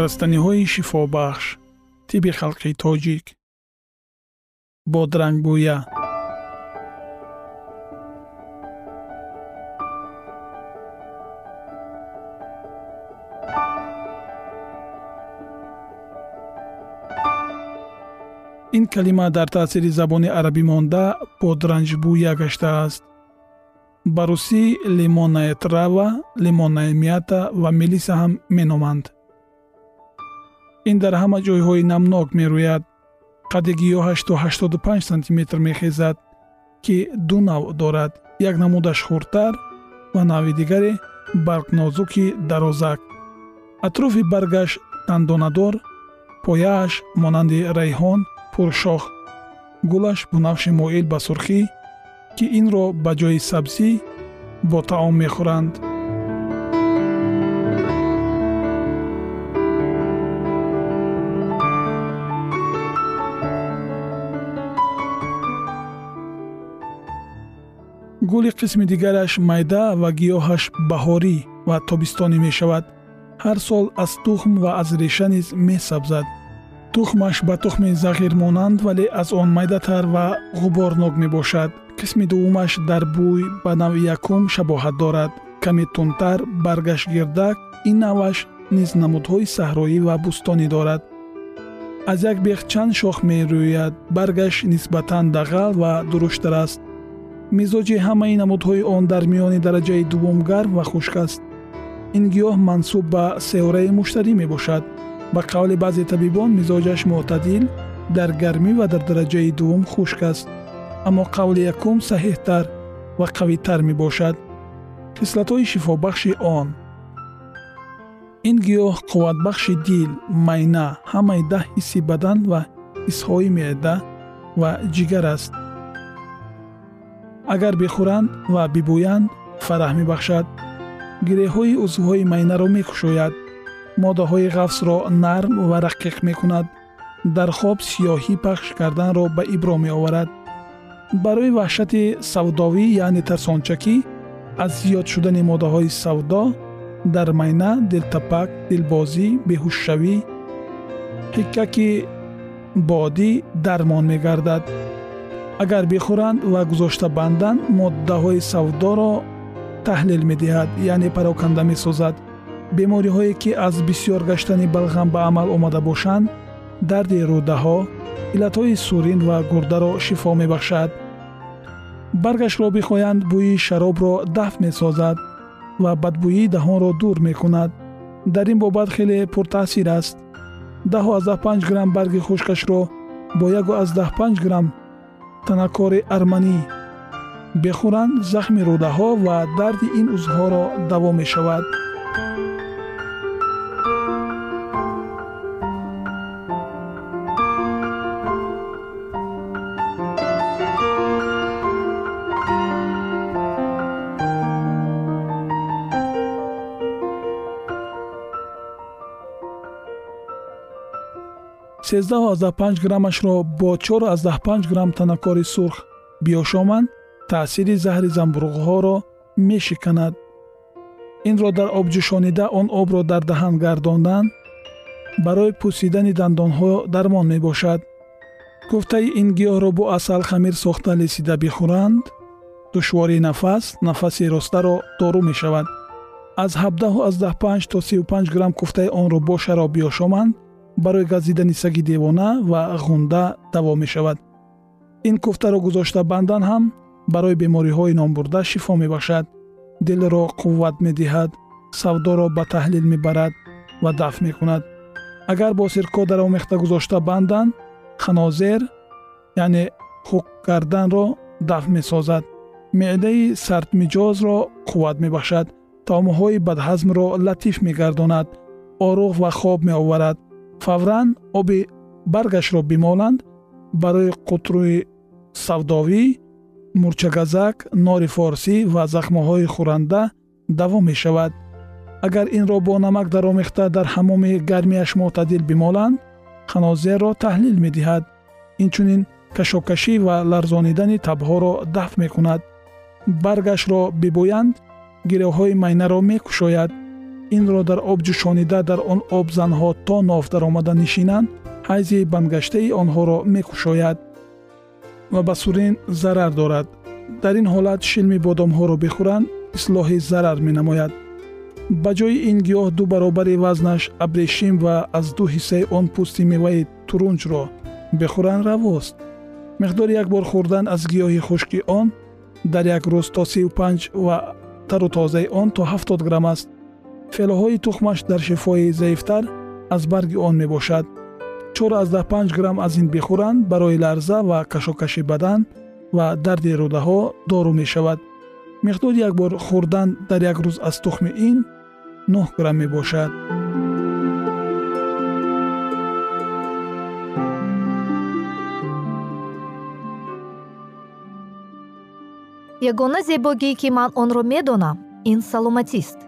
растаниҳои шифобахш тиби халқи тоҷик бодрангбӯя ин калима дар таъсири забони арабӣ монда бодранҷбӯя гаштааст. Ба русӣ лимоная трава лимоная мята ва мелиса ҳам меноманд ин дар ҳама ҷойҳои намнок мерӯяд. Қадди гиёҳаш то 85 сантиметр мехезад ки ду нав дорад. Як намудаш хурдтар ва навъи дигаре баргнозуки дарозак. Атрофи баргаш дандонадор пояаш монанди райҳон пуршох гулаш бунафши моил ба сурхӣ ки инро ба ҷои сабзӣ бо таом мехӯранд гули қисми дигараш майда ва гиёҳаш баҳорӣ ва тобистонӣ мешавад. Ҳар сол аз тухм ва аз реша низ месабзад. Тухмаш ба тухми зағир монанд вале аз он майдатар ва ғуборнок мебошад. Қисми дуввумаш дар бӯй ба навъи якум шабоҳат дорад. Каме тунтар баргаш гирдак ин навъаш низ намудҳои саҳроӣ ва бӯстонӣ дорад. Аз як бех чанд шох мерӯяд. Баргаш нисбатан дағал ва дуруштар аст мизоҷи ҳамаи намудҳои он дар миёни дараҷаи дуввум гарм ва хушк аст. Ин гиёҳ мансуб ба сеораи муштарӣ мебошад. Ба қавли баъзе табибон мизоҷаш мӯътадил дар гармӣ ва дар дараҷаи дуввум хушк аст. Аммо қавли якум саҳеҳтар ва қавитар мебошад. Хислатҳои шифобахши он. Ин гиёҳ қувватбахши дил майна ҳамаи даҳ ҳисси бадан ва ҳиссҳои меъда ва ҷигар аст агар бихӯранд ва бибӯянд фараҳ мебахшад. Гиреҳҳои узвҳои майнаро мекушояд. Моддаҳои ғафсро нарм ва рақиқ мекунад. Дар хоб сиёҳӣ пахш карданро ба ибро меоварад. Барои ваҳшати савдовӣ яъне тарсончакӣ аз зиёд шудани моддаҳои савдо дар майна дилтапак дилбозӣ беҳушшавӣ ҳиккаки бодӣ дармон мегардад агар бихӯранд ва гузошта банданд моддаҳои савдоро таҳлил медиҳад яъне пароканда месозад. Бемориҳое ки аз бисьёр гаштани балғам ба амал омада бошанд дарди рӯдаҳо иллатҳои сурин ва гурдаро шифо мебахшад. Баргашро бихоянд бӯи шаробро дафт месозад ва бадбӯии даҳонро дур мекунад. Дар ин бобат хеле пуртаъсир аст. Даҳу аздаҳ панҷ грамм барги хушкашро бо ягу аздаҳ панҷ грамм танакори арманӣ. Бехӯранд захми рӯдаҳо ва дарди ин узвҳоро даво мешавад сездаҳу аздаҳ панҷ граммашро бо чору аздаҳ панҷ грамм танакори сурх биёшоманд таъсири заҳри замбурӯғҳоро мешиканад. Инро дар об ҷӯшонида он обро дар даҳан гардондан барои пӯсидани дандонҳо дармон мебошад. Гуфтаи ин гиёҳро бо асал хамир сохта лесида бихӯранд душвории нафас нафаси ростаро дору мешавад. Аз ҳабдаҳу аздаҳ панҷ то сию панҷ грамм куфтаи онро бо шароб биёшоманд барои газидани саги девона ва ғунда даво мешавад. Ин куфтаро гузошта бандан ҳам барои бемориҳои номбурда шифо мебахшад. Дилро қувват медиҳад савдоро ба таҳлил мебарад ва дафт мекунад. Агар бо сирко даромехта гузошта бандан ханозер яъне хук карданро дафт месозад. Меъдаи сардмиҷозро қувват мебахшад. Таомҳои бадҳазмро латиф мегардонад. Оруғ ва хоб меоварад фавран оби баргашро бимоланд. Барои қутрӯи савдовӣ мурчагазак нори форсӣ ва захмоҳои хӯранда даво мешавад. Агар инро бо намак даромехта дар ҳамоми гармияш мӯътадил бимоланд ханозерро таҳлил медиҳад. Инчунин кашокашӣ ва ларзонидани табҳоро дафт мекунад. Баргашро бибӯянд гирёҳҳои майнаро мекушояд инро дар об ҷӯшонида дар он об занҳо то нов даромада нишинанд ҳайзи бандгаштаи онҳоро мекушояд ва ба сурин зарар дорад. Дар ин ҳолат шилми бодомҳоро бихӯранд ислоҳи зарар менамояд. Ба ҷои ин гиёҳ ду баробари вазнаш абрешим ва аз ду ҳиссаи он пӯсти меваи турунҷро бихӯранд равост. Миқдори як бор хӯрдан аз гиёҳи хушки он дар як рӯз то сию панҷ ва тару тозаи он то ҳафтод грамм аст фелоҳои тухмаш дар шифои заифтар аз барги он мебошад. чор аздаҳ панҷ грамм аз ин бихӯранд барои ларза ва кашокаши бадан ва дарди рӯдаҳо дору мешавад. миқдори як бор хӯрдан дар як рӯз аз тухми ин нӯҳ грамм мебошад. Ягона зебогие ки ман онро медонам ин саломатист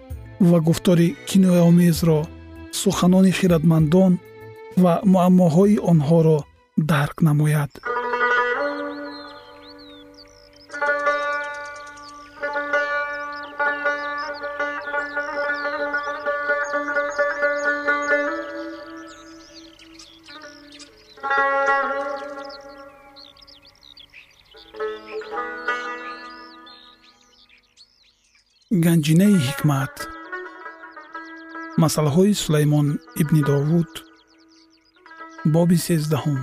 ва гуфтори кинояомезро суханони хиратмандон ва муаммоҳои онҳоро дарк намояд. Ганҷинаи ҳикмат масъалаҳои сулаймон ибни довуд боби сездаҳум.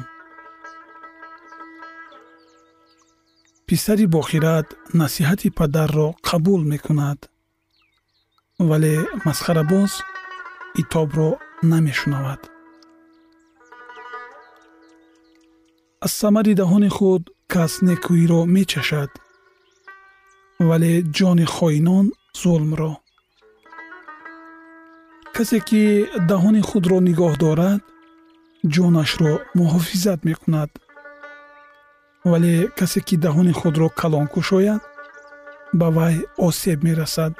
Писари бохират насиҳати падарро қабул мекунад вале масхарабоз итобро намешунавад. Аз самари даҳони худ кас некӯиро мечашад вале ҷони хоинон зулмро касе ки даҳони худро нигоҳ дорад ҷонашро муҳофизат мекунад. Вале касе ки даҳони худро калон кушояд ба вай осеб мерасад.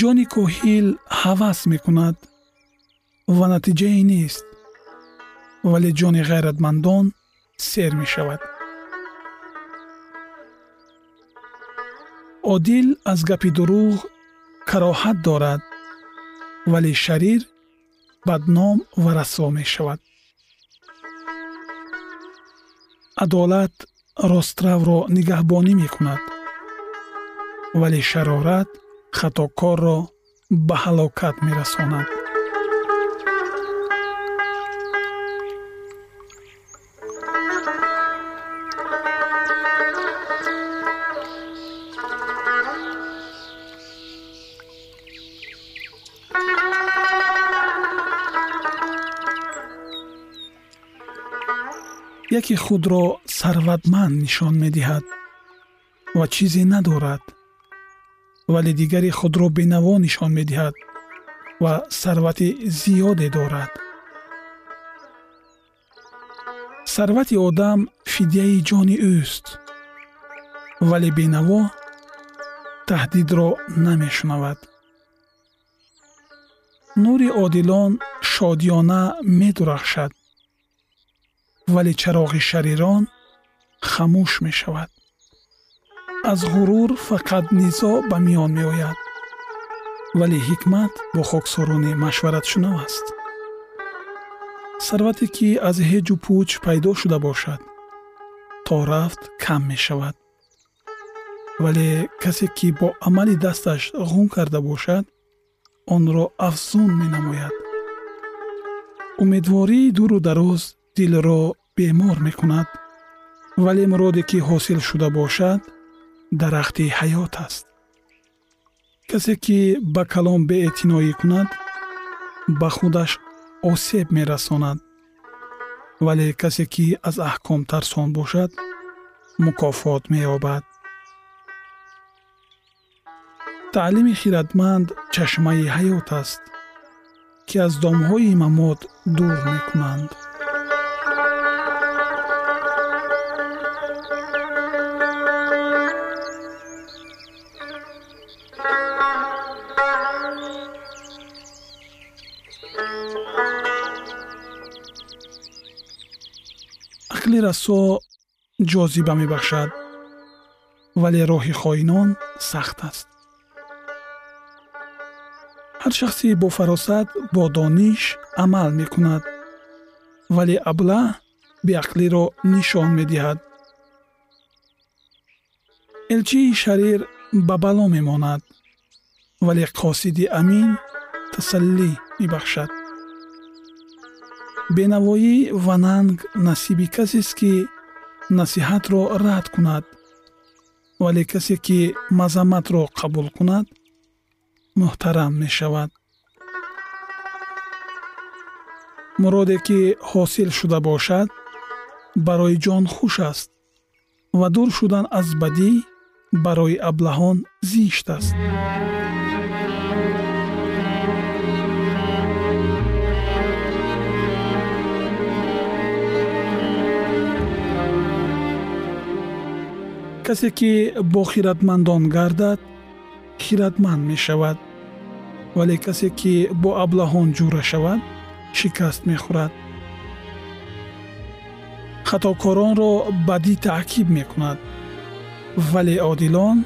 Ҷони коҳил ҳавас мекунад ва натиҷае нест. Вале ҷони ғайратмандон сер мешавад. Одил аз гапи дурӯғ кароҳат дорад вале шарир бадном ва расво мешавад адолат ростравро нигаҳбонӣ мекунад вале шарорат хатокорро ба ҳалокат мерасонад яке худро сарватманд нишон медиҳад ва чизе надорад вале дигаре худро бенаво нишон медиҳад ва сарвати зиёде дорад. Сарвати одам фидияи ҷони ӯст вале бенаво таҳдидро намешунавад. Нури одилон шодиёна медурахшад вале чароғи шарирон хамӯш мешавад аз ғурур фақат низо ба миён меояд вале ҳикмат бо хоксорони машваратшунав аст сарвате ки аз ҳеҷу пӯч пайдо шуда бошад то рафт кам мешавад вале касе ки бо амали дасташ ғун карда бошад онро афзун менамояд умедвории дуру дароз дилро бемор мекунад вале муроде ки ҳосил шуда бошад дарахти ҳаёт аст. Касе ки ба калом беэътиноӣ кунад ба худаш осеб мерасонад. Вале касе ки аз аҳком тарсон бошад мукофот меёбад. Таълими хиратманд чашмаи ҳаёт аст ки аз домҳои мамот дур мекунанд ақли расо ҷозиба мебахшад вале роҳи хоинон сахт аст. Ҳар шахси бофаросат бо дониш амал мекунад вале аблаҳ беақлиро нишон медиҳад. Элчии шарир ба бало мемонад вале қосиди амин тасаллӣ мебахшад бенавоӣ ва нанг насиби касест ки насиҳатро рад кунад вале касе ки мазамматро қабул кунад муҳтарам мешавад. Муроде ки ҳосил шуда бошад барои ҷон хуш аст ва дур шудан аз бадӣ барои аблаҳон зишт аст касе ки бо хиратмандон гардад хиратманд мешавад. Вале касе ки бо аблаҳон ҷура шавад шикаст мехӯрад. Хатокоронро бадӣ таъқиб мекунад. Вале одилон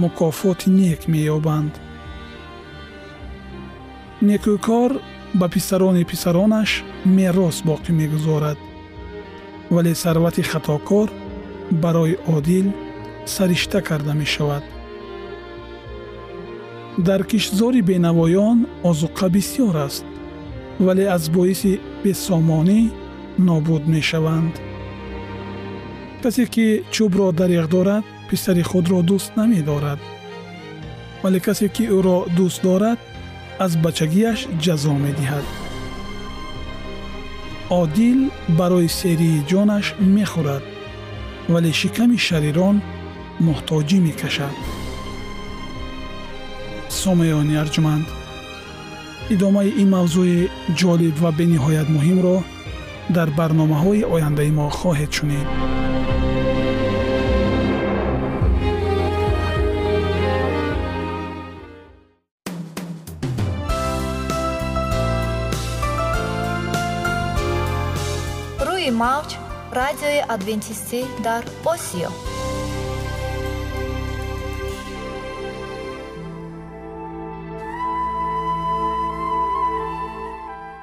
мукофоти нек меёбанд. Некӯкор ба писарони писаронаш мерос боқӣ мегузорад. Вале сарвати хатокор барои одил саришта карда мешавад. Дар киштзори бенавоён озуқа бисьёр аст вале аз боиси бесомонӣ нобуд мешаванд. Касе ки чӯбро дариғ дорад писари худро дӯст намедорад. Вале касе ки ӯро дӯст дорад аз бачагиаш ҷазо медиҳад. Одил барои серии ҷонаш мехӯрад вале шиками шарирон муҳтоҷӣ мекашад. Сомаёни арҷуманд идомаи ин мавзӯи ҷолиб ва бениҳоят муҳимро дар барномаҳои ояндаи мо хоҳед шунид рӯи мавҷ радиои адвентистӣ дар осиё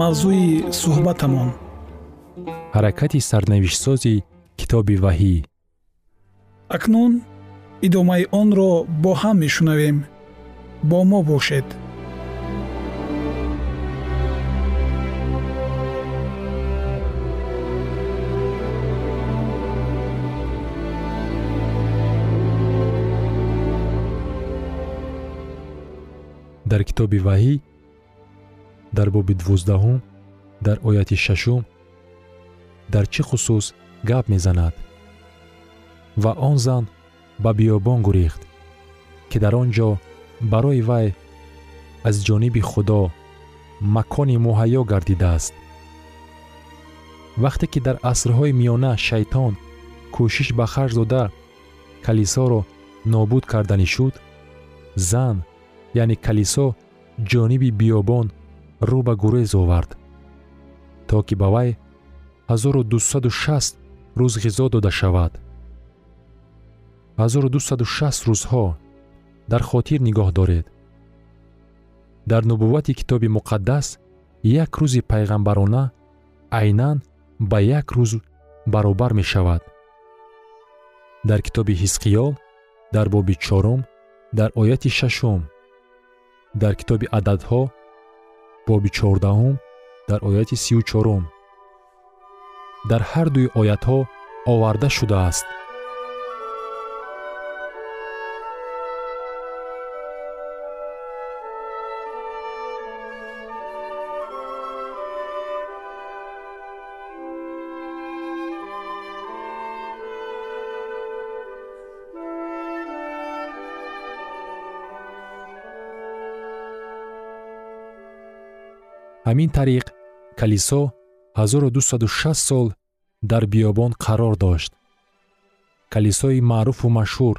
Мавзӯи суҳбатамон. Ҳаракати сарнавиштсози китоби ваҳӣ. Акнун идомаи онро бо ҳам мешунавем. Бо мо бошед. Дар китоби ваҳӣ дар боби дувоздаҳум дар ояти шашум дар чӣ хусус гап мезанад? Ва он зан ба биёбон гурехт ки дар он ҷо барои вай аз ҷониби худо макони муҳайё гардидааст. Вақте ки дар асрҳои миёна шайтон кӯшиш ба харҷ дода калисоро нобуд карданӣ шуд зан яъне калисо ҷониби биёбон рӯ ба гурез овард то ки ба вай 1260 рӯз ғизо дода шавад. 1260 рӯзҳо дар хотир нигоҳ доред. Дар нубуввати китоби муқаддас як рӯзи пайғамбарона айнан ба як рӯз баробар мешавад. Дар китоби ҳизқиёл дар боби чорум дар ояти шашум дар китоби ададҳо боби чордаҳум дар ояти сию чорум. Дар ҳар дуи оятҳо оварда шудааст ҳамин тариқ калисо 1260 сол дар биёбон қарор дошт. Калисои маъруфу машҳур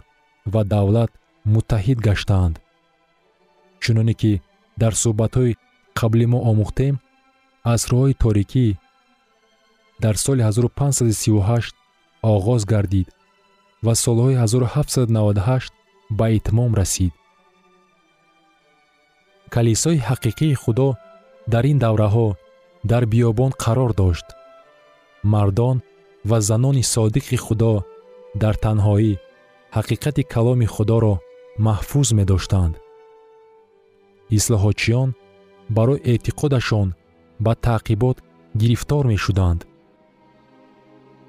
ва давлат муттаҳид гаштаанд. Чуноне ки дар суҳбатҳои қабли мо омӯхтем асрҳои торикӣ дар соли 1538 оғоз гардид ва солҳои 1798 ба итмом расид. Калисои ҳақиқии худо дар ин давраҳо дар биёбон қарор дошт. Мардон ва занони содиқи худо дар танҳоӣ ҳақиқати каломи худоро маҳфуз медоштанд. Ислоҳотчиён барои эътиқодашон ба таъқибот гирифтор мешуданд.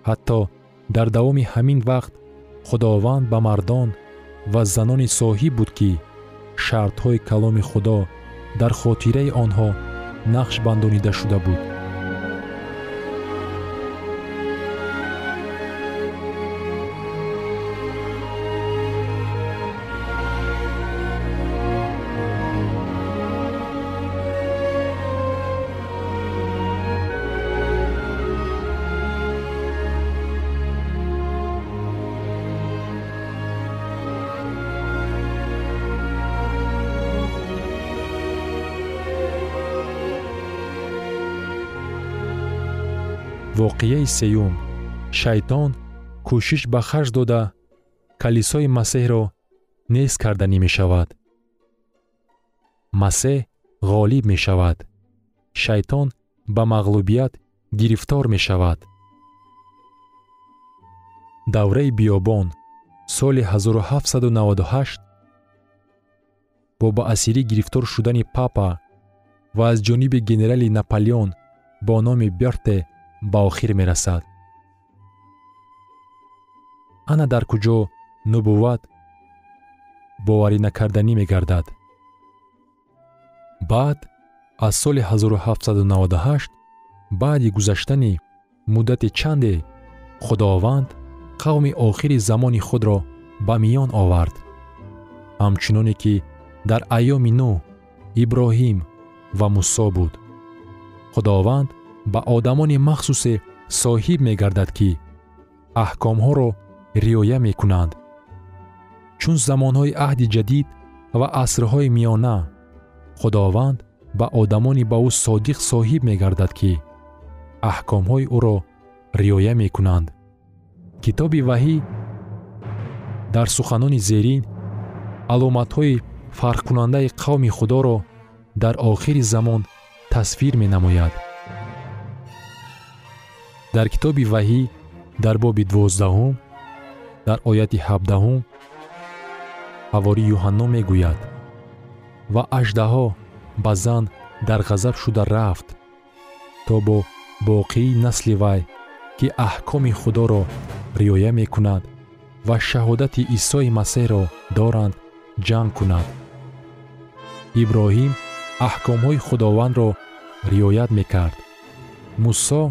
Ҳатто дар давоми ҳамин вақт худованд ба мардон ва занони соҳиб буд ки шартҳои каломи худо дар хотираи онҳо нақшбандонида шуда буд воқеаи сеюм. Шайтон кӯшиш ба харҷ дода калисои масеҳро нест карданӣ мешавад. Масеҳ ғолиб мешавад. Шайтон ба мағлубият гирифтор мешавад. Давраи биёбон соли 1798 бо ба асирӣ гирифтор шудани папа ва аз ҷониби генерали наполеон бо номи берте ба охир мерасад. Ана дар куҷо нубувват боварӣ накарданӣ мегардад. Баъд аз соли 1798 баъди гузаштани муддати чанде худованд қавми охири замони худро ба миён овард. Ҳамчуноне ки дар айёми нӯҳ иброҳим ва мусо буд. Худованд ба одамони махсусе соҳиб мегардад ки аҳкомҳоро риоя мекунанд. Чун замонҳои аҳди ҷадид ва асрҳои миёна худованд ба одамони ба ӯ содиқ соҳиб мегардад ки аҳкомҳои ӯро риоя мекунанд. Китоби ваҳӣ дар суханони зерин аломатҳои фарқкунандаи қавми худоро дар охири замон тасвир менамояд дар китоби ваҳӣ дар боби дувоздаҳум дар ояти ҳабдаҳум ҳавори юҳанно мегӯяд. Ва аждаҳо ба зан дар ғазаб шуда рафт то бо боқии насли вай ки аҳкоми худоро риоя мекунад ва шаҳодати исои масеҳро доранд ҷанг кунад. Иброҳим аҳкомҳои худовандро риоят мекард. Мусо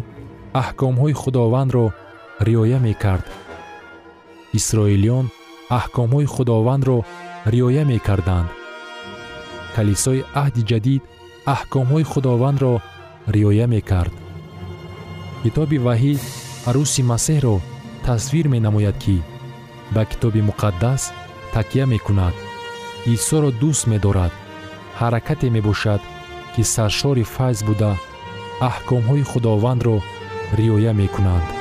аҳкомҳои худовандро риоя мекард. Исроилиён аҳкомҳои худовандро риоя мекарданд. Калисои аҳди ҷадид аҳкомҳои худовандро риоя мекард. Китоби ваҳӣ арӯси масеҳро тасвир менамояд ки ба китоби муқаддас такя мекунад. Исоро дӯст медорад ҳаракате мебошад ки саршори файз буда аҳкомҳои худовандро риоя мекунанд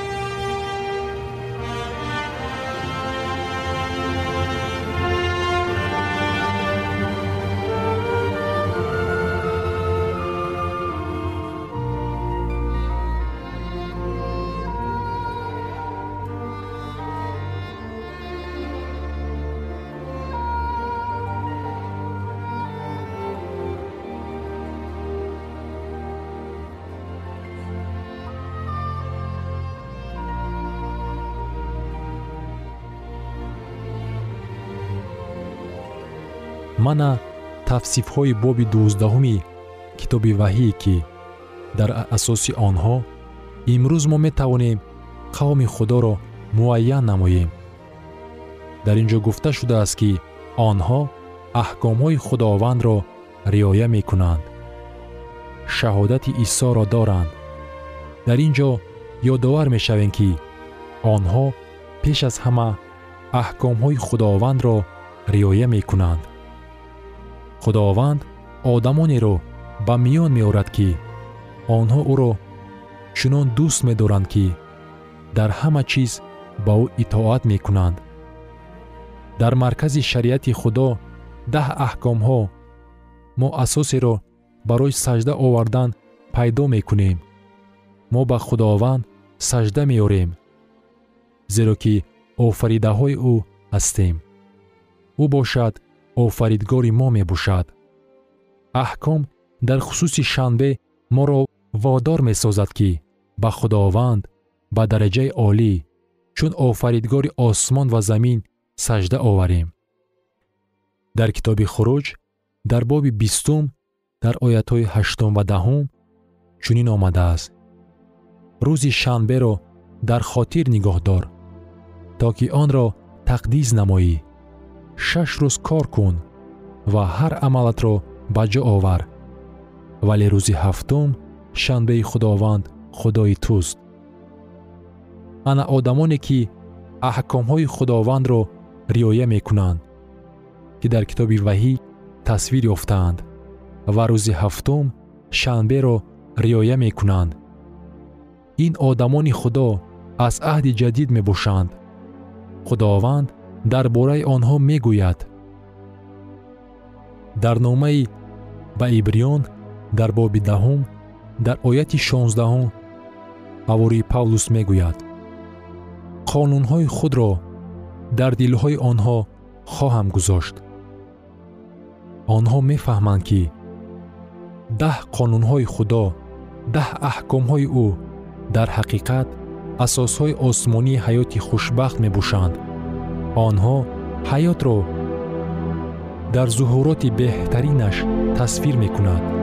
мана тавсифҳои боби дувоздаҳуми китоби ваҳие ки дар асоси онҳо имрӯз мо метавонем қавми худоро муайян намоем. Дар ин ҷо гуфта шудааст ки онҳо аҳкомҳои худовандро риоя мекунанд. Шаҳодати исоро доранд. Дар ин ҷо ёдовар мешавем ки онҳо пеш аз ҳама аҳкомҳои худовандро риоя мекунанд худованд одамонеро ба миён меорад ки онҳо ӯро чунон дӯст медоранд ки дар ҳама чиз ба ӯ итоат мекунанд. Дар маркази шариати худо даҳ аҳкомҳо мо асосеро барои сажда овардан пайдо мекунем. Мо ба худованд сажда меорем зеро ки офаридаҳои ӯ ҳастем. Ӯ бошад офаридгори мо мебошад. Аҳком дар хусуси шанбе моро водор месозад ки ба худованд ба дараҷаи олӣ чун офаридгори осмон ва замин сажда оварем. Дар китоби хуруҷ дар боби бистум дар оятҳои ҳаштум ва даҳум чунин омадааст. Рӯзи шанберо дар хотир нигоҳ дор то ки онро тақдис намоӣ шаш рӯз кор кун ва ҳар амалатро ба ҷо овар. Вале рӯзи ҳафтум шанбеи худованд худои туст. Ана одамоне ки аҳкомҳои худовандро риоя мекунанд ки дар китоби ваҳӣ тасвир ёфтаанд ва рӯзи ҳафтум шанберо риоя мекунанд. Ин одамони худо аз аҳди ҷадид мебошанд. Худованд дар бораи онҳо мегӯяд. Дар номаи ба ибриён дар боби даҳум дар ояти шонздаҳум ҳавории павлус мегӯяд. Қонунҳои худро дар дилҳои онҳо хоҳам гузошт. Онҳо мефаҳманд ки даҳ қонунҳои худо даҳ аҳкомҳои ӯ дар ҳақиқат асосҳои осмонии ҳаёти хушбахт мебошанд онҳо ҳаётро дар зуҳуроти беҳтаринаш тасвир мекунад